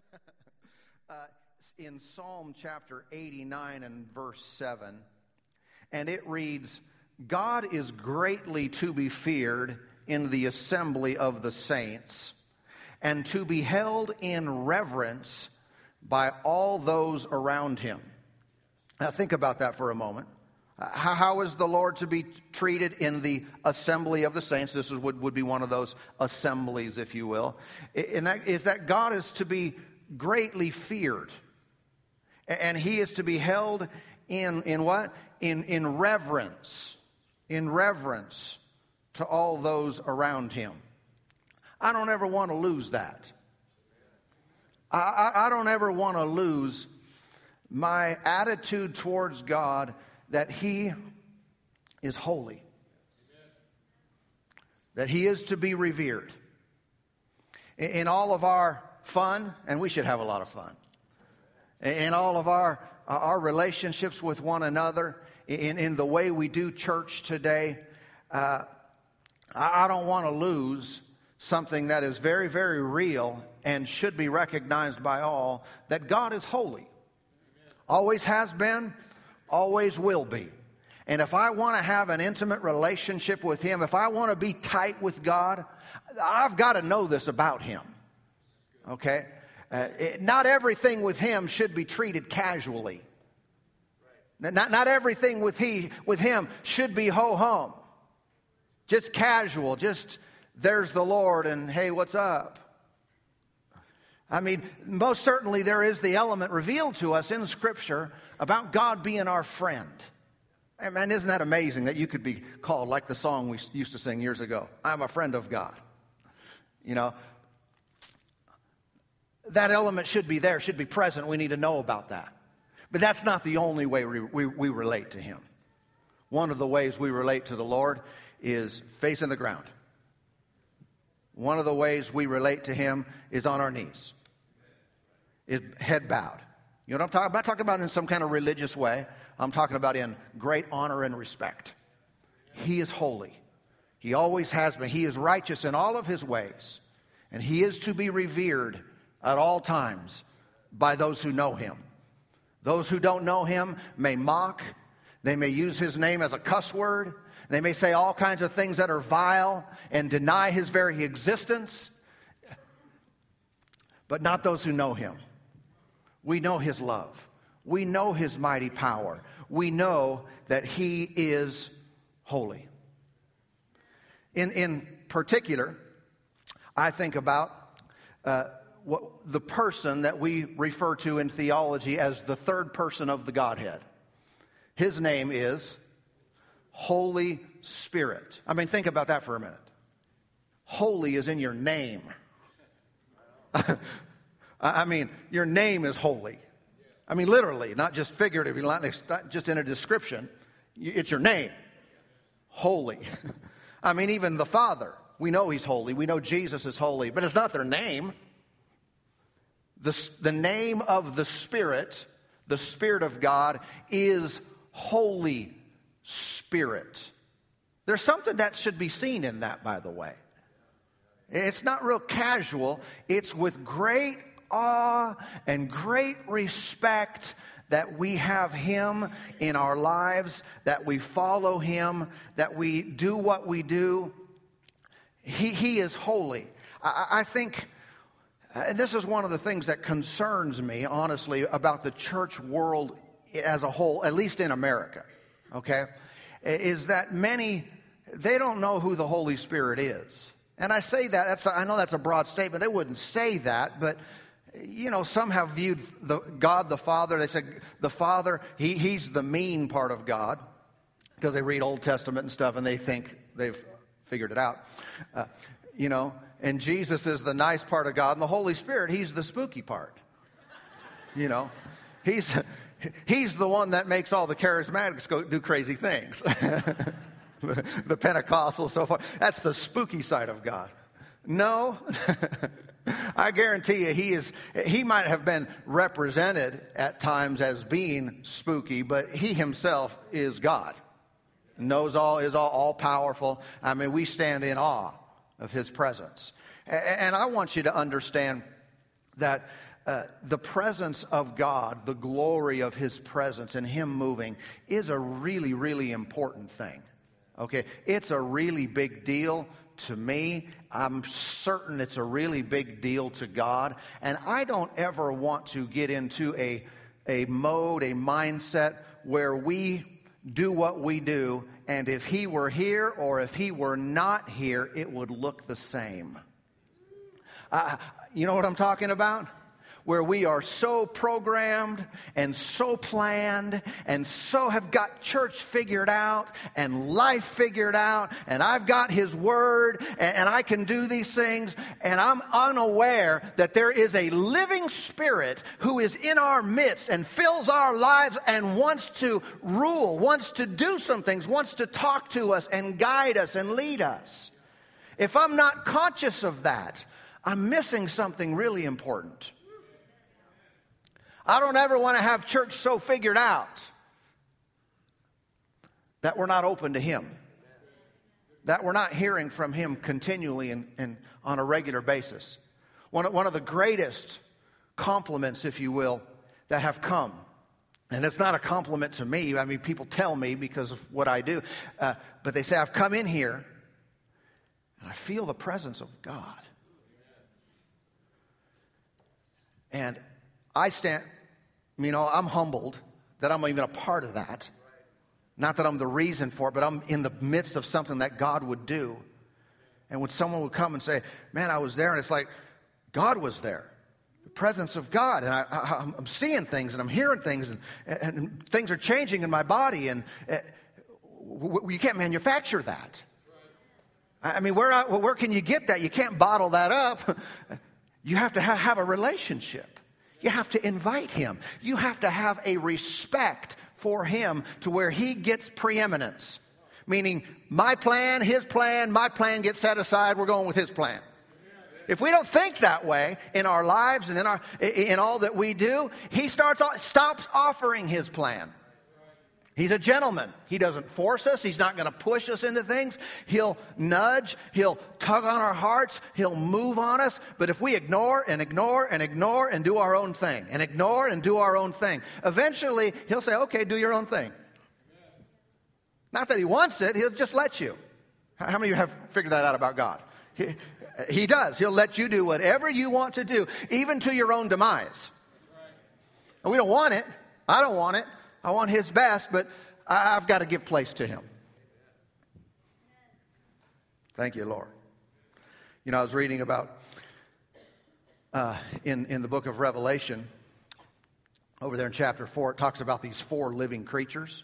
uh, in Psalm chapter 89 and verse 7, and it reads, God is greatly to be feared in the assembly of the saints, and to be held in reverence by all those around him. Now, think about that for a moment. How, how is the Lord to be treated in the assembly of the saints? This is, would, would be one of those assemblies, if you will. Is that God is to be greatly feared. And he is to be held in, in what? In, in reverence. In reverence to all those around him. I don't ever want to lose that. I, I, I don't ever want to lose my attitude towards God that He is holy, that He is to be revered. In all of our fun, and we should have a lot of fun, in all of our, our relationships with one another, in, in the way we do church today, uh, I don't want to lose something that is very, very real and should be recognized by all that God is holy. Always has been, always will be. And if I want to have an intimate relationship with Him, if I want to be tight with God, I've got to know this about Him. Okay? Uh, it, not everything with Him should be treated casually. Not, not everything with, he, with Him should be ho hum. Just casual, just there's the Lord and hey, what's up? I mean, most certainly there is the element revealed to us in Scripture about God being our friend. Man, isn't that amazing that you could be called like the song we used to sing years ago? I'm a friend of God. You know, that element should be there, should be present. We need to know about that. But that's not the only way we, we, we relate to Him. One of the ways we relate to the Lord is facing the ground. One of the ways we relate to Him is on our knees, is head bowed. You know what I'm talking about? I'm not talking about in some kind of religious way. I'm talking about in great honor and respect. He is holy. He always has been. He is righteous in all of his ways. And he is to be revered at all times by those who know him. Those who don't know him may mock. They may use his name as a cuss word. They may say all kinds of things that are vile and deny his very existence. But not those who know him. We know his love. We know his mighty power. We know that he is holy. In, in particular, I think about uh, what, the person that we refer to in theology as the third person of the Godhead. His name is Holy Spirit. I mean, think about that for a minute. Holy is in your name. I mean, your name is holy. I mean, literally, not just figuratively, not just in a description. It's your name. Holy. I mean, even the Father, we know He's holy. We know Jesus is holy, but it's not their name. The, the name of the Spirit, the Spirit of God, is Holy Spirit. There's something that should be seen in that, by the way. It's not real casual. It's with great awe and great respect that we have Him in our lives, that we follow Him, that we do what we do. He, he is holy. I, I think, and this is one of the things that concerns me, honestly, about the church world as a whole, at least in America, okay, is that many, they don't know who the Holy Spirit is. And I say that, that's, I know that's a broad statement. They wouldn't say that, but you know, some have viewed the, God the Father. They said the Father, he, he's the mean part of God because they read Old Testament and stuff and they think they've figured it out. Uh, you know, and Jesus is the nice part of God, and the Holy Spirit, he's the spooky part. You know, he's he's the one that makes all the charismatics go do crazy things. the, the Pentecostals, so far. That's the spooky side of God. No. I guarantee you he is he might have been represented at times as being spooky, but he himself is God. Knows all, is all, all powerful. I mean, we stand in awe of his presence. And I want you to understand that uh, the presence of God, the glory of His presence and Him moving is a really, really important thing. Okay? It's a really big deal to me. I'm certain it's a really big deal to God. And I don't ever want to get into a, a mode, a mindset where we do what we do, and if He were here or if He were not here, it would look the same. Uh, you know what I'm talking about? Where we are so programmed and so planned and so have got church figured out and life figured out and I've got His Word and, and I can do these things and I'm unaware that there is a living Spirit who is in our midst and fills our lives and wants to rule, wants to do some things, wants to talk to us and guide us and lead us. If I'm not conscious of that, I'm missing something really important. I don't ever want to have church so figured out that we're not open to Him, that we're not hearing from Him continually and, and on a regular basis. One of, one of the greatest compliments, if you will, that have come and it's not a compliment to me. I mean, people tell me because of what I do. Uh, but they say, I've come in here and I feel the presence of God. And I stand, you know, I'm humbled that I'm even a part of that. Not that I'm the reason for it, but I'm in the midst of something that God would do. And when someone would come and say, Man, I was there, and it's like, God was there. The presence of God. And I, am seeing things and I'm hearing things, and, and, things are changing in my body, and uh, you can't manufacture that. I mean, where, where can you get that? You can't bottle that up. You have to have a relationship. You have to invite him. You have to have a respect for him to where he gets preeminence. Meaning, my plan, his plan, my plan gets set aside, we're going with his plan. If we don't think that way in our lives and in, our, in all that we do, he starts, stops offering his plan. He's a gentleman. He doesn't force us. He's not going to push us into things. He'll nudge. He'll tug on our hearts. He'll move on us. But if we ignore and ignore and ignore and do our own thing and ignore and do our own thing, eventually he'll say, okay, do your own thing. Not that he wants it. He'll just let you. How many of you have figured that out about God? He, he does. He'll let you do whatever you want to do, even to your own demise. And we don't want it. I don't want it. I want His best, but I've got to give place to Him. Thank you, Lord. You know, I was reading about uh, in in the book of Revelation, over there in chapter four, it talks about these four living creatures.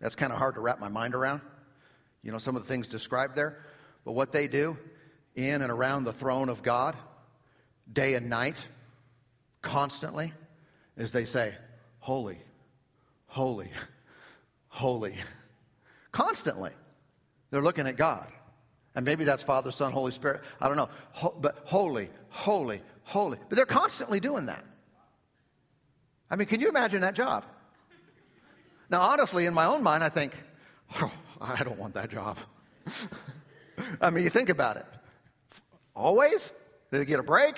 That's kind of hard to wrap my mind around. You know, some of the things described there, but what they do in and around the throne of God, day and night, constantly, is they say, "Holy, holy, holy. Constantly. They're looking at God. And maybe that's Father, Son, Holy Spirit. I don't know. Ho- but holy, holy, holy. But they're constantly doing that. I mean, can you imagine that job? Now, honestly, in my own mind, I think, oh, I don't want that job. I mean, you think about it. Always? They get a break?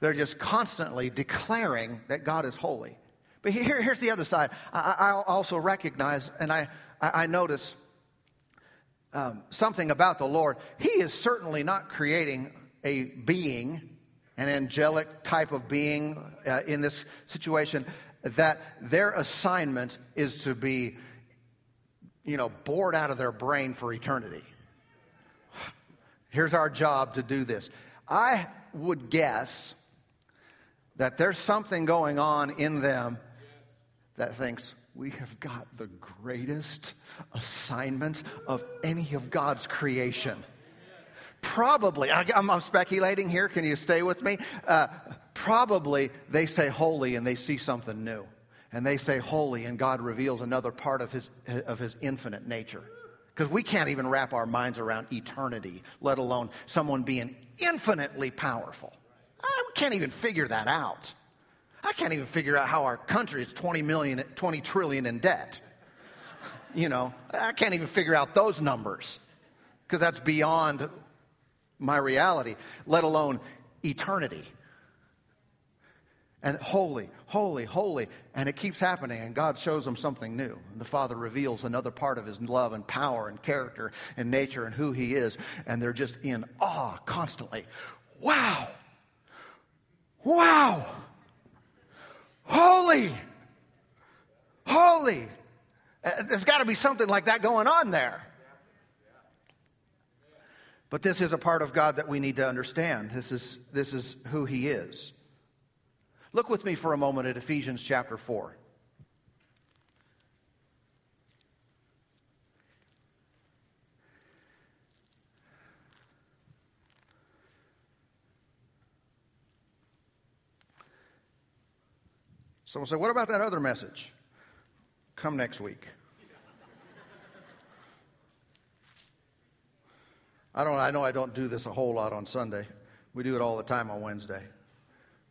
They're just constantly declaring that God is holy. But here, here's the other side. I, I also recognize and I, I, notice um, something about the Lord. He is certainly not creating a being, an angelic type of being uh, in this situation, that their assignment is to be, you know, bored out of their brain for eternity. Here's our job to do this. I would guess that there's something going on in them that thinks we have got the greatest assignment of any of God's creation. Probably, I, am speculating here. Can you stay with me? Uh, probably they say holy and they see something new. And they say holy and God reveals another part of his, of his infinite nature. Because we can't even wrap our minds around eternity, let alone someone being infinitely powerful. we can't even figure that out. I can't even figure out how our country is 20 million, 20 trillion in debt. You know, I can't even figure out those numbers because that's beyond my reality, let alone eternity. And holy, holy, holy. And it keeps happening, and God shows them something new. And the Father reveals another part of His love and power and character and nature and who He is. And they're just in awe constantly. Wow! Wow! Holy! Holy! Uh, there's got to be something like that going on there. But this is a part of God that we need to understand. This is, this is who He is. Look with me for a moment at Ephesians chapter 4. Someone say, What about that other message? Come next week. I don't I know I don't do this a whole lot on Sunday. We do it all the time on Wednesday.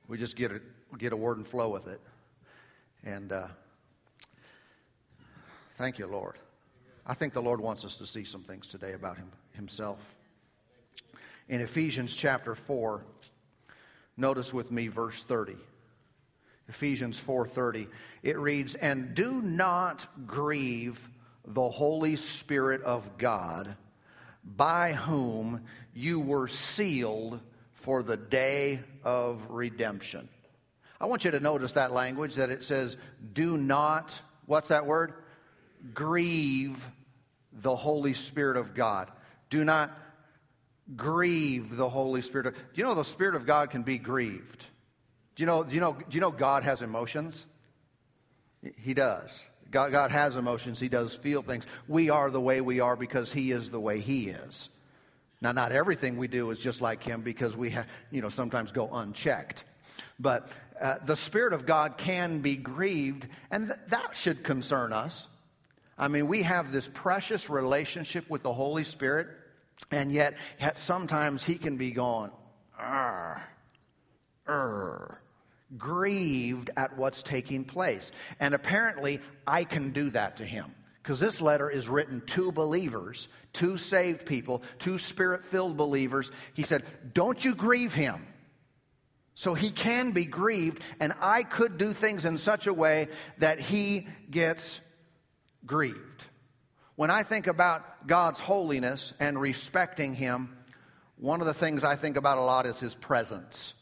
We just get it get a word and flow with it. And uh, thank you, Lord. I think the Lord wants us to see some things today about him himself. In Ephesians chapter 4, notice with me verse 30. Ephesians 4:30. It reads, "And do not grieve the Holy Spirit of God, by whom you were sealed for the day of redemption." I want you to notice that language that it says, do not, what's that word? Grieve the Holy Spirit of God. Do not grieve the Holy Spirit. Do you know the Spirit of God can be grieved? Do you know, do you know, do you know God has emotions? He does. God, God has emotions. He does feel things. We are the way we are because He is the way He is. Now, not everything we do is just like Him because we, have, you know, sometimes go unchecked. But uh, the Spirit of God can be grieved, and th- that should concern us. I mean, we have this precious relationship with the Holy Spirit, and yet sometimes He can be gone, Arr, Arr, grieved at what's taking place. And apparently, I can do that to Him. Because this letter is written to believers, to saved people, to spirit filled believers. He said, Don't you grieve him. So he can be grieved, and I could do things in such a way that he gets grieved. When I think about God's holiness and respecting him, one of the things I think about a lot is his presence.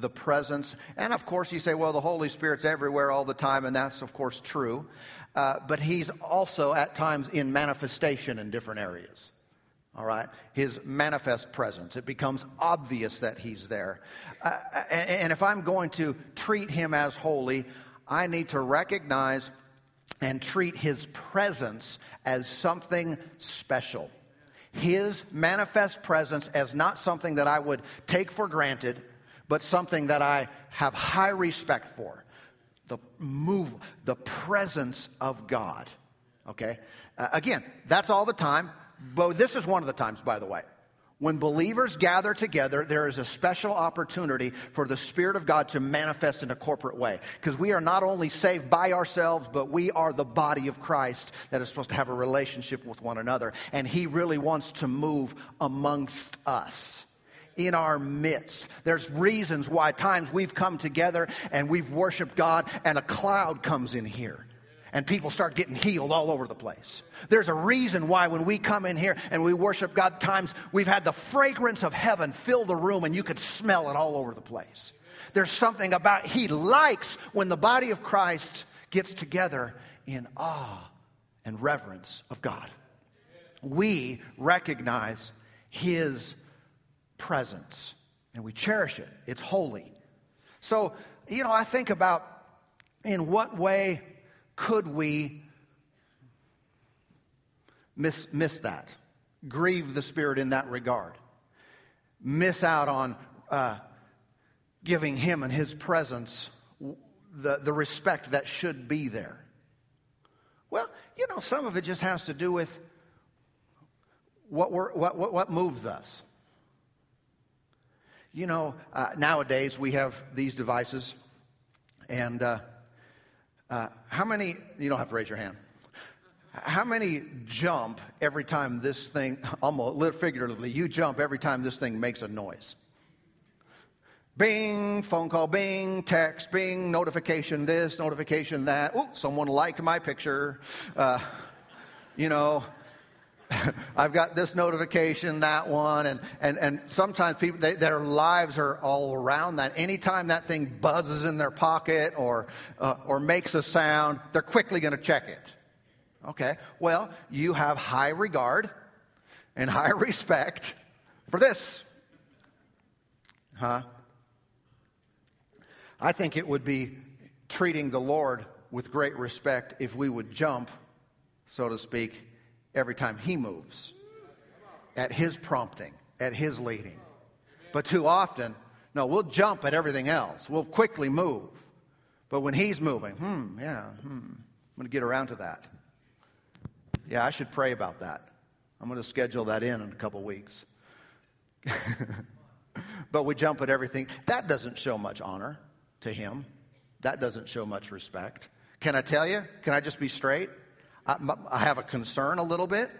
The presence. And of course, you say, well, the Holy Spirit's everywhere all the time, and that's, of course, true. Uh, but he's also at times in manifestation in different areas all right? His manifest presence. It becomes obvious that he's there. Uh, and, and if I'm going to treat him as holy, I need to recognize and treat his presence as something special. His manifest presence as not something that I would take for granted, but something that I have high respect for. The move, the presence of God. Okay? Uh, again, that's all the time. But this is one of the times, by the way. When believers gather together, there is a special opportunity for the Spirit of God to manifest in a corporate way. Because we are not only saved by ourselves, but we are the body of Christ that is supposed to have a relationship with one another. And He really wants to move amongst us in our midst. There's reasons why times we've come together and we've worshiped God and a cloud comes in here and people start getting healed all over the place. There's a reason why when we come in here and we worship God, times we've had the fragrance of heaven fill the room and you could smell it all over the place. There's something about, He likes when the body of Christ gets together in awe and reverence of God. We recognize His presence and we cherish it. It's holy. So, you know, I think about in what way could we miss, miss that? Grieve the Spirit in that regard? Miss out on uh, giving Him and His presence the, the respect that should be there? Well, you know, some of it just has to do with what, what, what, what moves us. You know, uh, nowadays we have these devices, and uh, uh, how many, you don't have to raise your hand. How many jump every time this thing, almost figuratively, you jump every time this thing makes a noise? Bing, phone call, bing, text, bing, notification this, notification that. Oh, someone liked my picture. Uh, you know, I've got this notification, that one, and, and, and sometimes people, they, their lives are all around that. Anytime that thing buzzes in their pocket or, uh, or makes a sound, they're quickly going to check it. Okay, well, you have high regard and high respect for this. Huh? I think it would be treating the Lord with great respect if we would jump, so to speak, every time He moves, at His prompting, at His leading. But too often, no, we'll jump at everything else. We'll quickly move. But when He's moving, hmm, yeah, hmm, I'm going to get around to that. Yeah, I should pray about that. I'm going to schedule that in in a couple weeks. but we jump at everything. That doesn't show much honor to him. That doesn't show much respect. Can I tell you? Can I just be straight? I, have a concern a little bit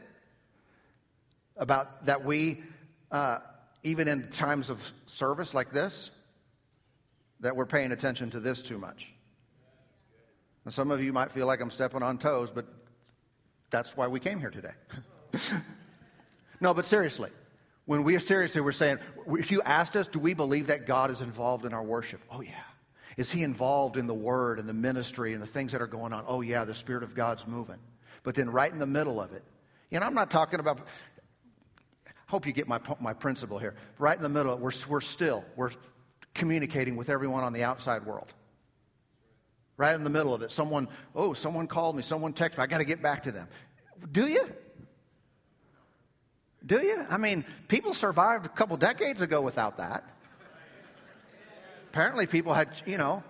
about that we, uh, even in times of service like this, that we're paying attention to this too much. And some of you might feel like I'm stepping on toes, but that's why we came here today. no, but seriously, when we are seriously, we're saying, if you asked us, do we believe that God is involved in our worship? Oh, yeah. Is he involved in the word and the ministry and the things that are going on? Oh, yeah, the Spirit of God's moving. But then right in the middle of it, you know, I'm not talking about, hope you get my, my principle here. Right in the middle, we're, we're still, we're communicating with everyone on the outside world. Right in the middle of it, someone, oh, someone called me, someone texted me, I got to get back to them. Do you? Do you? I mean, people survived a couple decades ago without that apparently people had, you know.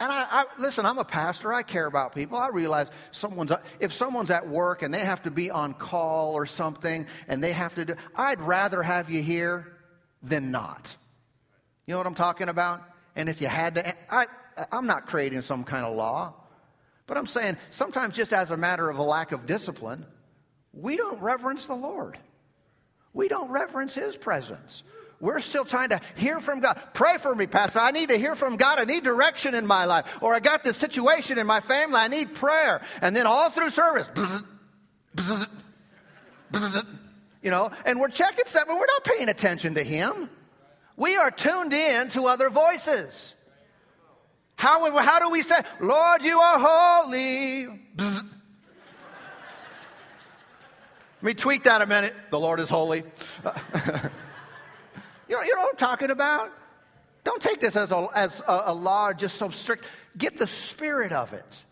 And I, I, listen, I'm a pastor. I care about people. I realize someone's if someone's at work and they have to be on call or something, and they have to do. I'd rather have you here than not. You know what I'm talking about? And if you had to, I, I'm not creating some kind of law, but I'm saying sometimes just as a matter of a lack of discipline, we don't reverence the Lord. We don't reverence His presence. We're still trying to hear from God. Pray for me, Pastor. I need to hear from God. I need direction in my life. Or I got this situation in my family. I need prayer. And then all through service, bzz, bzz, bzz, you know, and we're checking something. We're not paying attention to Him. We are tuned in to other voices. How, how do we say, Lord, you are holy? Bzz. Let me tweak that a minute. The Lord is holy. You know, you know what I'm talking about? Don't take this as a, as a, a law just so strict. Get the spirit of it.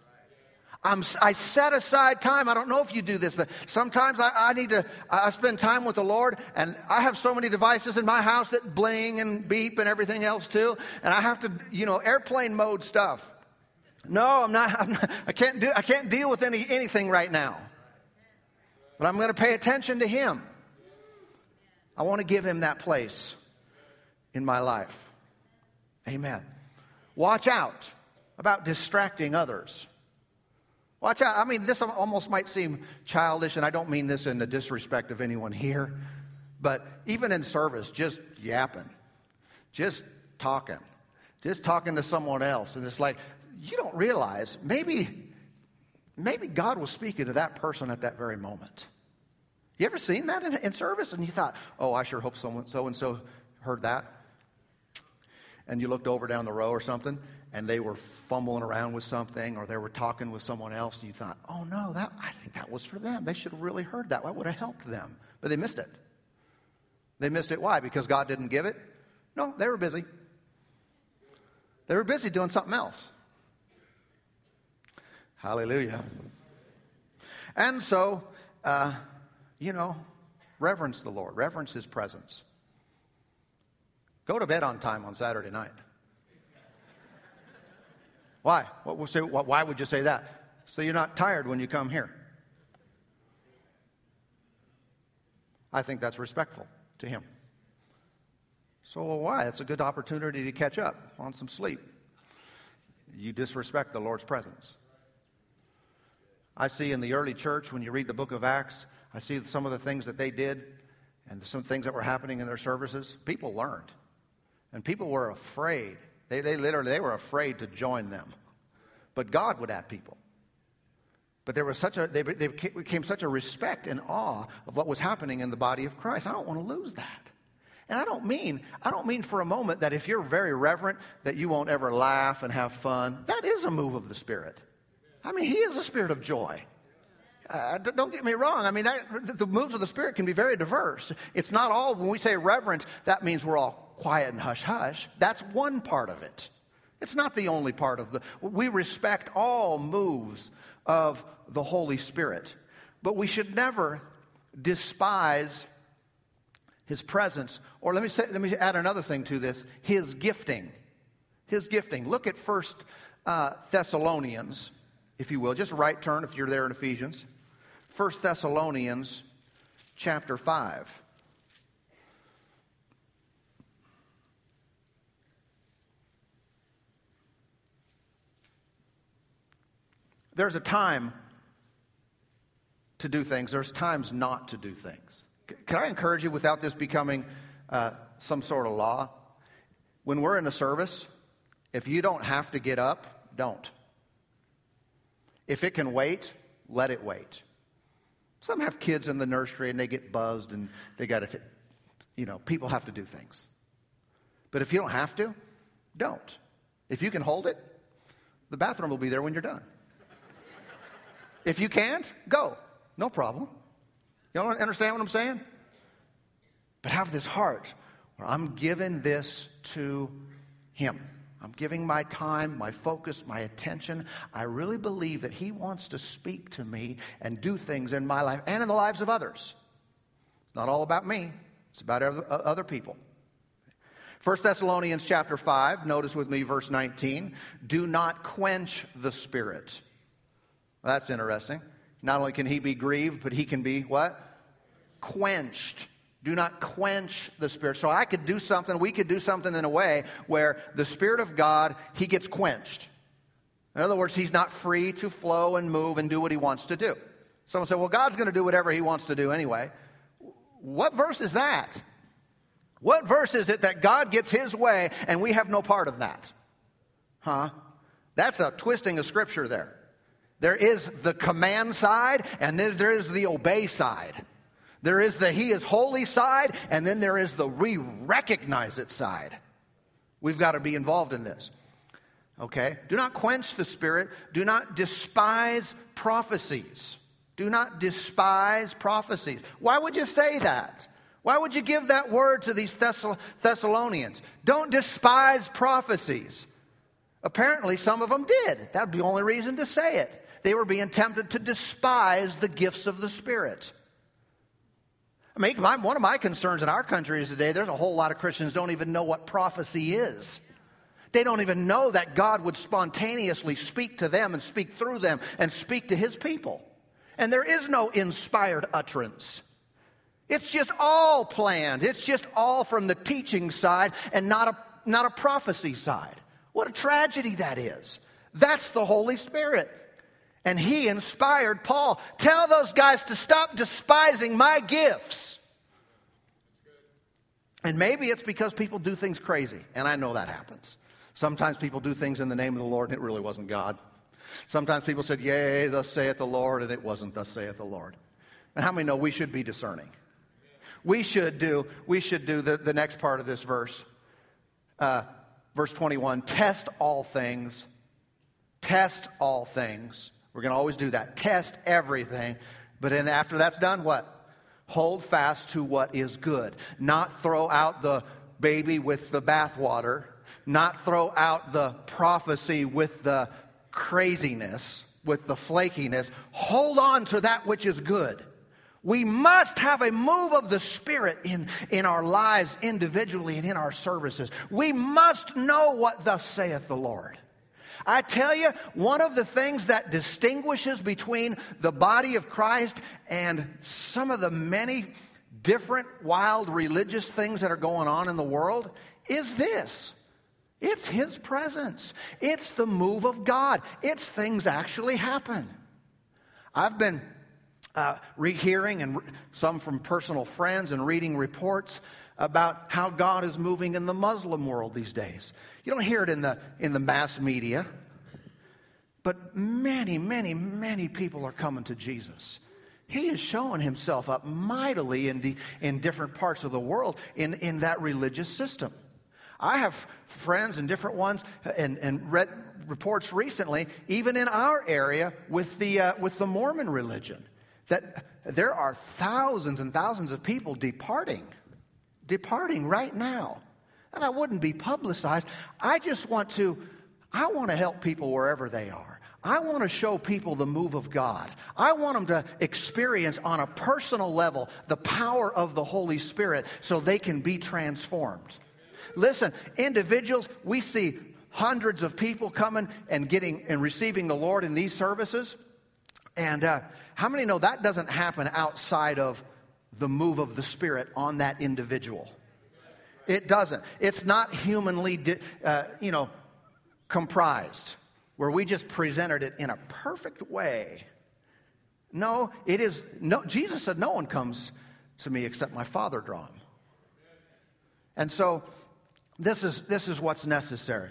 I'm, i set aside time. I don't know if you do this, but sometimes I, I, need to, I spend time with the Lord and I have so many devices in my house that bling and beep and everything else too. And I have to, you know, airplane mode stuff. No, I'm not, I'm not I can't do, I can't deal with any, anything right now. But I'm going to pay attention to Him. I want to give Him that place in my life. Amen. Watch out about distracting others. Watch out. I mean, this almost might seem childish, and I don't mean this in the disrespect of anyone here, but even in service, just yapping, just talking, just talking to someone else. And it's like, you don't realize maybe, maybe God was speaking to that person at that very moment. You ever seen that in, in service? And you thought, oh, I sure hope someone so and so heard that and you looked over down the row or something and they were fumbling around with something or they were talking with someone else and you thought, oh no, that, I think that was for them. They should have really heard that. That would have helped them. But they missed it. They missed it. Why? Because God didn't give it? No, they were busy. They were busy doing something else. Hallelujah. And so, uh, you know, reverence the Lord, reverence His presence. Go to bed on time on Saturday night. Why? What will say, why would you say that? So you're not tired when you come here. I think that's respectful to him. So why? It's a good opportunity to catch up on some sleep. You disrespect the Lord's presence. I see in the early church, when you read the book of Acts, I see some of the things that they did and some things that were happening in their services, people learned. And people were afraid. They, they literally they were afraid to join them. But God would have people. But there was such a they, they became such a respect and awe of what was happening in the body of Christ. I don't want to lose that. And I don't mean I don't mean for a moment that if you're very reverent that you won't ever laugh and have fun. That is a move of the Spirit. I mean, He is a spirit of joy. Uh, don't get me wrong. I mean, that, the moves of the Spirit can be very diverse. It's not all, when we say reverence, that means we're all quiet and hush hush. That's one part of it. It's not the only part of the. We respect all moves of the Holy Spirit, but we should never despise His presence. Or let me say, let me add another thing to this: His gifting. His gifting. Look at First uh, Thessalonians, if you will. Just right turn if you're there in Ephesians. First Thessalonians chapter 5. There's a time to do things, there's times not to do things. Can I encourage you without this becoming uh, some sort of law? When we're in a service, if you don't have to get up, don't. If it can wait, let it wait. Some have kids in the nursery and they get buzzed and they got to, you know, people have to do things. But if you don't have to, don't. If you can hold it, the bathroom will be there when you're done. If you can't, go. No problem. Don't understand what I'm saying? But have this heart where I'm giving this to Him. I'm giving my time, my focus, my attention. I really believe that He wants to speak to me and do things in my life and in the lives of others. It's not all about me, it's about other people. 1 Thessalonians chapter 5, notice with me verse 19. Do not quench the Spirit. Well, that's interesting. Not only can he be grieved, but he can be what? Quenched. Do not quench the Spirit. So I could do something, we could do something in a way where the Spirit of God, He gets quenched. In other words, He's not free to flow and move and do what He wants to do. Someone said, well, God's going to do whatever He wants to do anyway. What verse is that? What verse is it that God gets His way and we have no part of that? Huh? That's a twisting of Scripture there. There is the command side and then there is the obey side. There is the He is holy side, and then there is the we recognize it side. We've got to be involved in this. Okay? Do not quench the Spirit. Do not despise prophecies. Do not despise prophecies. Why would you say that? Why would you give that word to these Thessalonians? Don't despise prophecies. Apparently, some of them did. That'd be the only reason to say it. They were being tempted to despise the gifts of the Spirit. I mean, my, one of my concerns in our country is today there's a whole lot of Christians don't even know what prophecy is. They don't even know that God would spontaneously speak to them and speak through them and speak to his people. And there is no inspired utterance. It's just all planned. It's just all from the teaching side and not a, not a prophecy side. What a tragedy that is. That's the Holy Spirit. And he inspired Paul. Tell those guys to stop despising my gifts. And maybe it's because people do things crazy, and I know that happens. Sometimes people do things in the name of the Lord, and it really wasn't God. Sometimes people said, Yea, thus saith the Lord, and it wasn't thus saith the Lord. And how many know we should be discerning? We should do, we should do the, the next part of this verse. Uh, verse 21 Test all things. Test all things. We're going to always do that. Test everything. But then after that's done, what? Hold fast to what is good. Not throw out the baby with the bathwater. Not throw out the prophecy with the craziness, with the flakiness. Hold on to that which is good. We must have a move of the Spirit in, in our lives individually and in our services. We must know what thus saith the Lord. I tell you, one of the things that distinguishes between the body of Christ and some of the many different wild religious things that are going on in the world is this. It's His presence. It's the move of God. It's things actually happen. I've been uh, rehearing and re- some from personal friends and reading reports about how God is moving in the Muslim world these days. You don't hear it in the in the mass media, but many, many, many people are coming to Jesus. He is showing himself up mightily in, the, in different parts of the world in, in that religious system. I have friends and different ones and, and read reports recently, even in our area with the, uh, with the Mormon religion, that there are thousands and thousands of people departing, departing right now. And that wouldn't be publicized. I just want to, I want to help people wherever they are. I want to show people the move of God. I want them to experience on a personal level the power of the Holy Spirit so they can be transformed. Listen, individuals, we see hundreds of people coming and getting and receiving the Lord in these services. And uh, how many know that doesn't happen outside of the move of the Spirit on that individual? It doesn't. It's not humanly, uh, you know, comprised where we just presented it in a perfect way. No, it is no Jesus said no one comes to me except my Father draw him. And so this is this is what's necessary.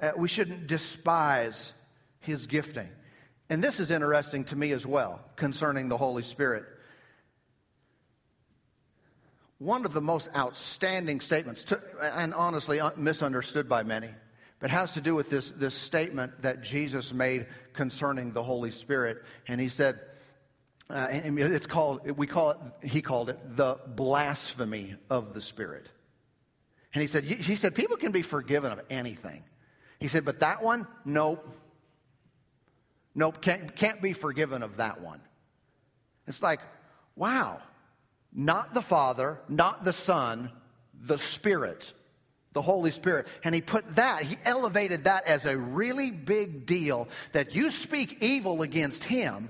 Uh, we shouldn't despise his gifting. And this is interesting to me as well concerning the Holy Spirit. One of the most outstanding statements, to, and honestly misunderstood by many, but has to do with this, this statement that Jesus made concerning the Holy Spirit. And he said, uh, it's called, we call it, he called it the blasphemy of the Spirit. And he said, he said, people can be forgiven of anything. He said, but that one, nope. Nope, can't, can't be forgiven of that one. It's like, wow. Not the Father, not the Son, the Spirit the Holy Spirit. And he put that, he elevated that as a really big deal that you speak evil against him.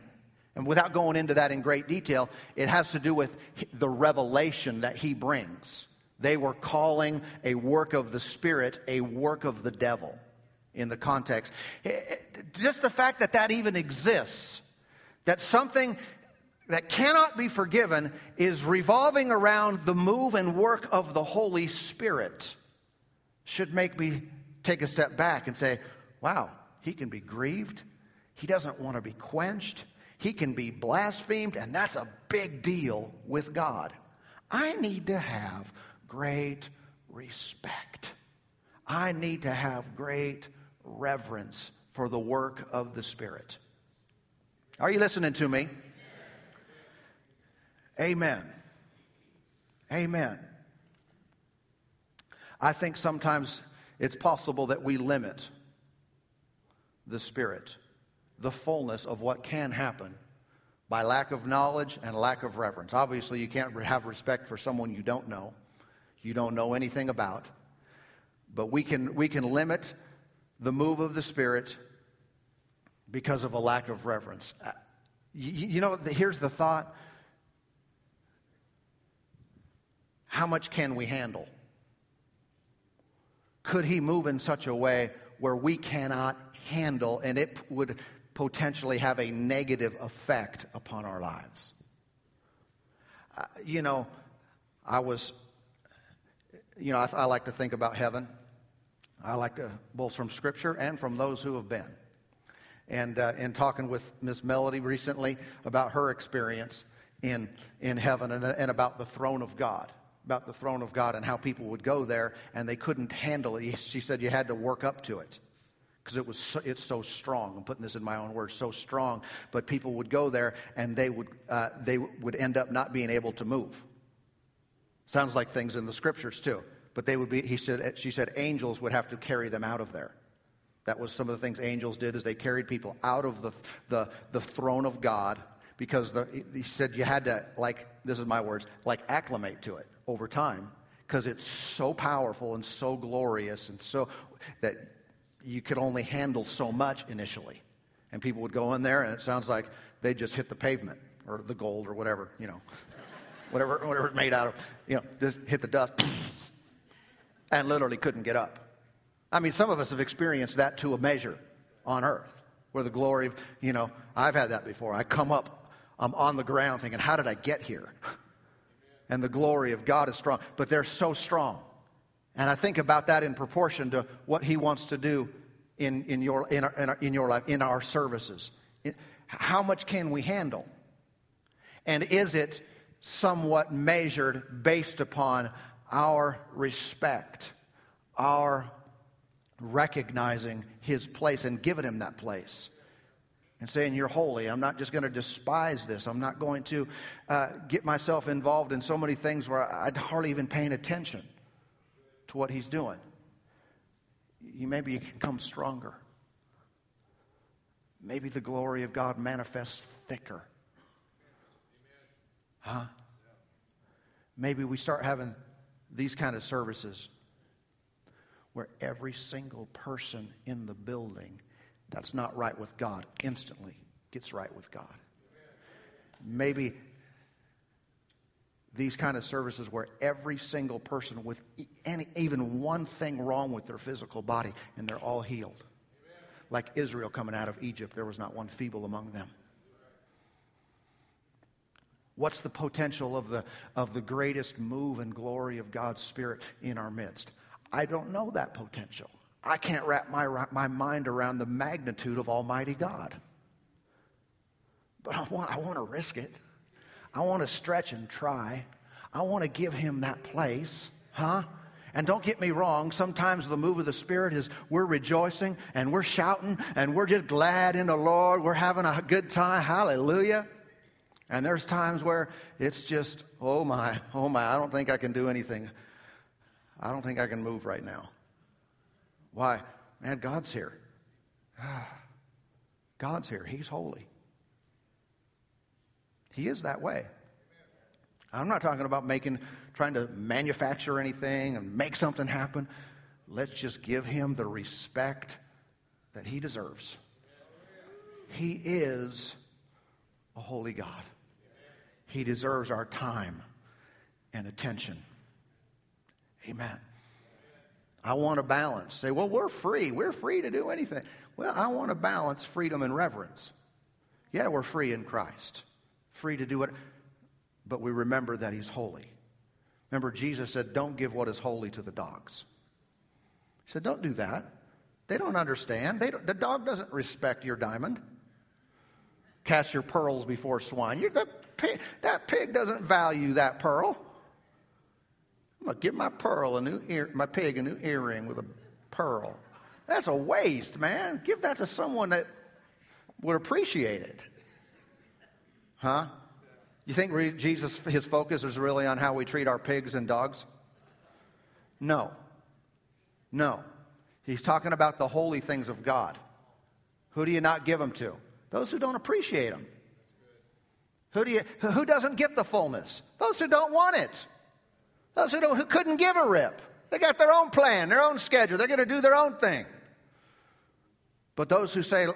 And without going into that in great detail, it has to do with the revelation that he brings. They were calling a work of the Spirit a work of the devil in the context. Eh, eh, just the fact that that even exists, that something that cannot be forgiven is revolving around the move and work of the Holy Spirit should make me take a step back and say, wow, he can be grieved. He doesn't want to be quenched. He can be blasphemed, and that's a big deal with God. I need to have great respect. I need to have great reverence for the work of the Spirit. Are you listening to me? Amen. Amen. I think sometimes it's possible that we limit the Spirit, the fullness of what can happen by lack of knowledge and lack of reverence. Obviously, you can't have respect for someone you don't know, you don't know anything about. But we can, we can limit the move of the Spirit because of a lack of reverence. Uh, you, you know, here's the thought how much can we handle? could he move in such a way where we cannot handle and it would potentially have a negative effect upon our lives? Uh, you know, I was, you know, I, I like to think about heaven. I like to, both from Scripture and from those who have been. And uh, in talking with Miss Melody recently about her experience in in heaven and, and about the throne of God about the throne of God and how people would go there and they couldn't handle it. She said you had to work up to it because it was so, it's so strong. I'm putting this in my own words, so strong. But people would go there and they would uh, they would end up not being able to move. Sounds like things in the scriptures too. But they would be. He said. She said angels would have to carry them out of there. That was some of the things angels did. Is they carried people out of the the, the throne of God because the, he said you had to like this is my words like acclimate to it over time because it's so powerful and so glorious and so that you could only handle so much initially. And people would go in there and it sounds like they just hit the pavement or the gold or whatever, you know, whatever, whatever it's made out of, you know, just hit the dust and literally couldn't get up. I mean, some of us have experienced that to a measure on earth where the glory of, you know, I've had that before. I come up I'm on the ground thinking, how did I get here? And the glory of God is strong. But they're so strong. And I think about that in proportion to what He wants to do in, in, your, in, our, in, our, in your life, in our services. How much can we handle? And is it somewhat measured based upon our respect, our recognizing His place and giving Him that place? And saying, You're holy. I'm not just going to despise this. I'm not going to uh, get myself involved in so many things where I'd hardly even paying attention to what he's doing. You maybe you can come stronger. Maybe the glory of God manifests thicker. Huh? Maybe we start having these kind of services where every single person in the building that's not right with God instantly gets right with God. Maybe these kind of services where every single person with any, even one thing wrong with their physical body and they're all healed. Like Israel coming out of Egypt, there was not one feeble among them. What's the potential of the, of the greatest move and glory of God's Spirit in our midst? I don't know that potential. I can't wrap my, my mind around the magnitude of Almighty God. But I want, I want to risk it. I want to stretch and try. I want to give him that place. Huh? And don't get me wrong, sometimes the move of the Spirit is we're rejoicing and we're shouting and we're just glad in the Lord. We're having a good time. Hallelujah. And there's times where it's just, oh my, oh my, I don't think I can do anything. I don't think I can move right now. Why? Man, God's here. God's here. He's holy. He is that way. I'm not talking about making, trying to manufacture anything and make something happen. Let's just give him the respect that he deserves. He is a holy God. He deserves our time and attention. Amen. I want to balance. Say, well, we're free. We're free to do anything. Well, I want to balance freedom and reverence. Yeah, we're free in Christ. Free to do it. But we remember that He's holy. Remember, Jesus said, don't give what is holy to the dogs. He said, don't do that. They don't understand. They don't, the dog doesn't respect your diamond. Cast your pearls before swine. The that pig doesn't value that pearl. I'm gonna give my pearl a new ear, my pig a new earring with a pearl. That's a waste, man. Give that to someone that would appreciate it. Huh? You think Jesus, his focus is really on how we treat our pigs and dogs? No. No. He's talking about the holy things of God. Who do you not give them to? Those who don't appreciate them. Who, do you, who doesn't get the fullness? Those who don't want it. Those who, don't, who couldn't give a rip. They got their own plan, their own schedule. They're going to do their own thing. But those who say,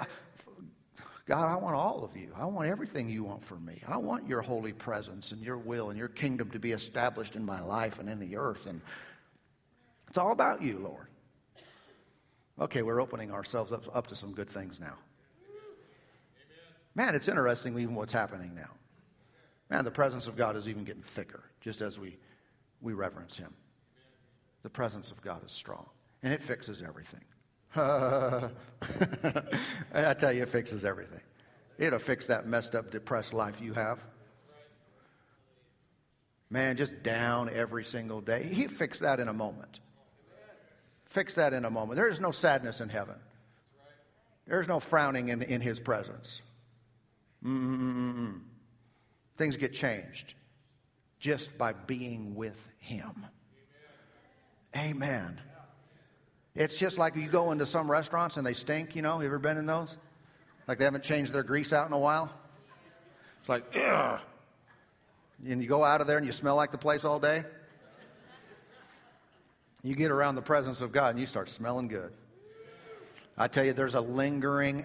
God, I want all of you. I want everything you want for me. I want your holy presence and your will and your kingdom to be established in my life and in the earth. And it's all about you, Lord. Okay, we're opening ourselves up, up to some good things now. Man, it's interesting even what's happening now. Man, the presence of God is even getting thicker, just as we we reverence Him. The presence of God is strong, and it fixes everything. I tell you, it fixes everything. It'll fix that messed up, depressed life you have. Man, just down every single day. He fixed that in a moment. Fix that in a moment. There is no sadness in heaven. There is no frowning in, in His presence. Mm-mm-mm. Things get changed just by being with Him. Amen. It's just like you go into some restaurants and they stink, you know. You ever been in those? Like they haven't changed their grease out in a while? It's like, ugh. And you go out of there and you smell like the place all day? You get around the presence of God and you start smelling good. I tell you, there's a lingering,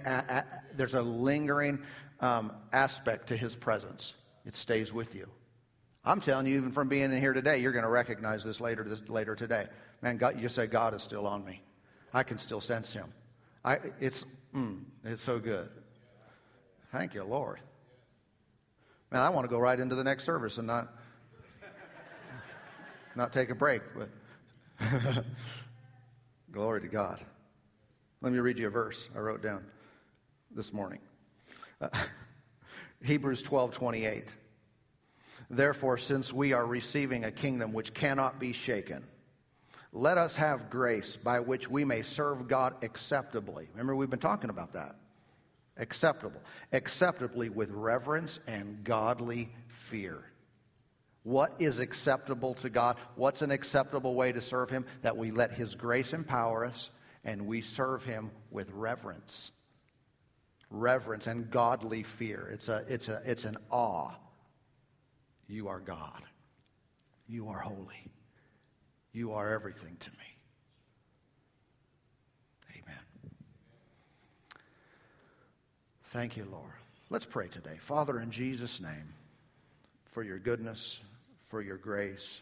there's a lingering um, aspect to His presence. It stays with you. I'm telling you, even from being in here today, you're going to recognize this later, this, later today. Man, God, you say God is still on me. I can still sense Him. I, it's, mm, it's so good. Thank you, Lord. Man, I want to go right into the next service and not not take a break. But glory to God. Let me read you a verse I wrote down this morning. Uh, Hebrews 12:28. Therefore, since we are receiving a kingdom which cannot be shaken, let us have grace by which we may serve God acceptably. Remember, we've been talking about that. Acceptable. Acceptably with reverence and godly fear. What is acceptable to God? What's an acceptable way to serve Him? That we let His grace empower us and we serve Him with reverence. Reverence and godly fear. It's, a, it's, a, it's an awe. You are God. You are holy. You are everything to me. Amen. Thank you, Lord. Let's pray today. Father, in Jesus' name, for your goodness, for your grace,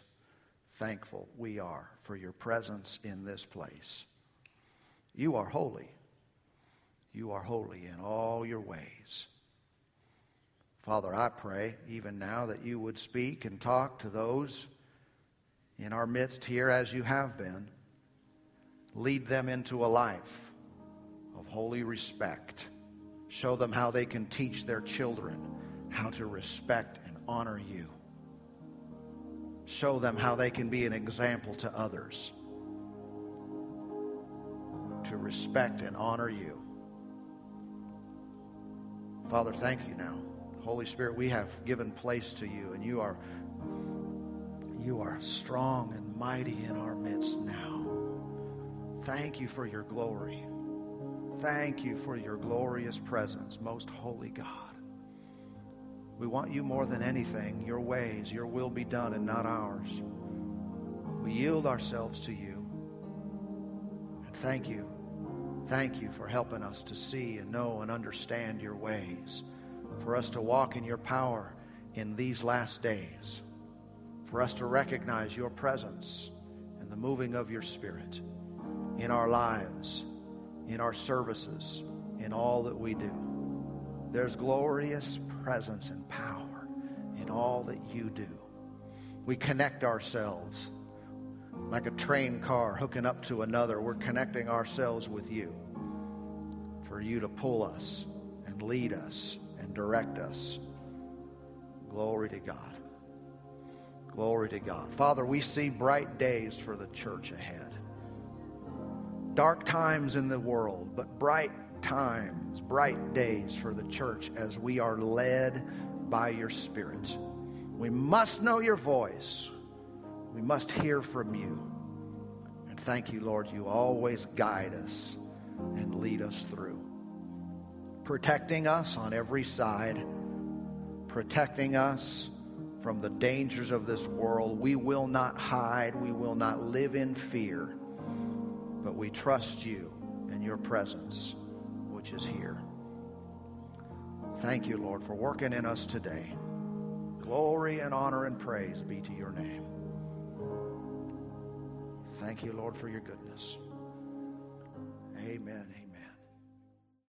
thankful we are for your presence in this place. You are holy. You are holy in all your ways. Father, I pray even now that you would speak and talk to those in our midst here as you have been. Lead them into a life of holy respect. Show them how they can teach their children how to respect and honor you. Show them how they can be an example to others to respect and honor you. Father, thank you now. Holy Spirit, we have given place to you, and you are you are strong and mighty in our midst now. Thank you for your glory. Thank you for your glorious presence, most holy God. We want you more than anything, your ways, your will be done and not ours. We yield ourselves to you. And thank you. Thank you for helping us to see and know and understand your ways for us to walk in your power in these last days, for us to recognize your presence and the moving of your Spirit in our lives, in our services, in all that we do. There's glorious presence and power in all that you do. We connect ourselves like a train car hooking up to another. We're connecting ourselves with you for you to pull us and lead us direct us. Glory to God. Glory to God. Father, we see bright days for the church ahead. Dark times in the world, but bright times, bright days for the church as we are led by your Spirit. We must know your voice. We must hear from you. And thank you, Lord, you always guide us and lead us through protecting us on every side, protecting us from the dangers of this world. We will not hide, we will not live in fear, but we trust you and your presence, which is here. Thank you, Lord, for working in us today. Glory and honor and praise be to your name. Thank you, Lord, for your goodness. Amen.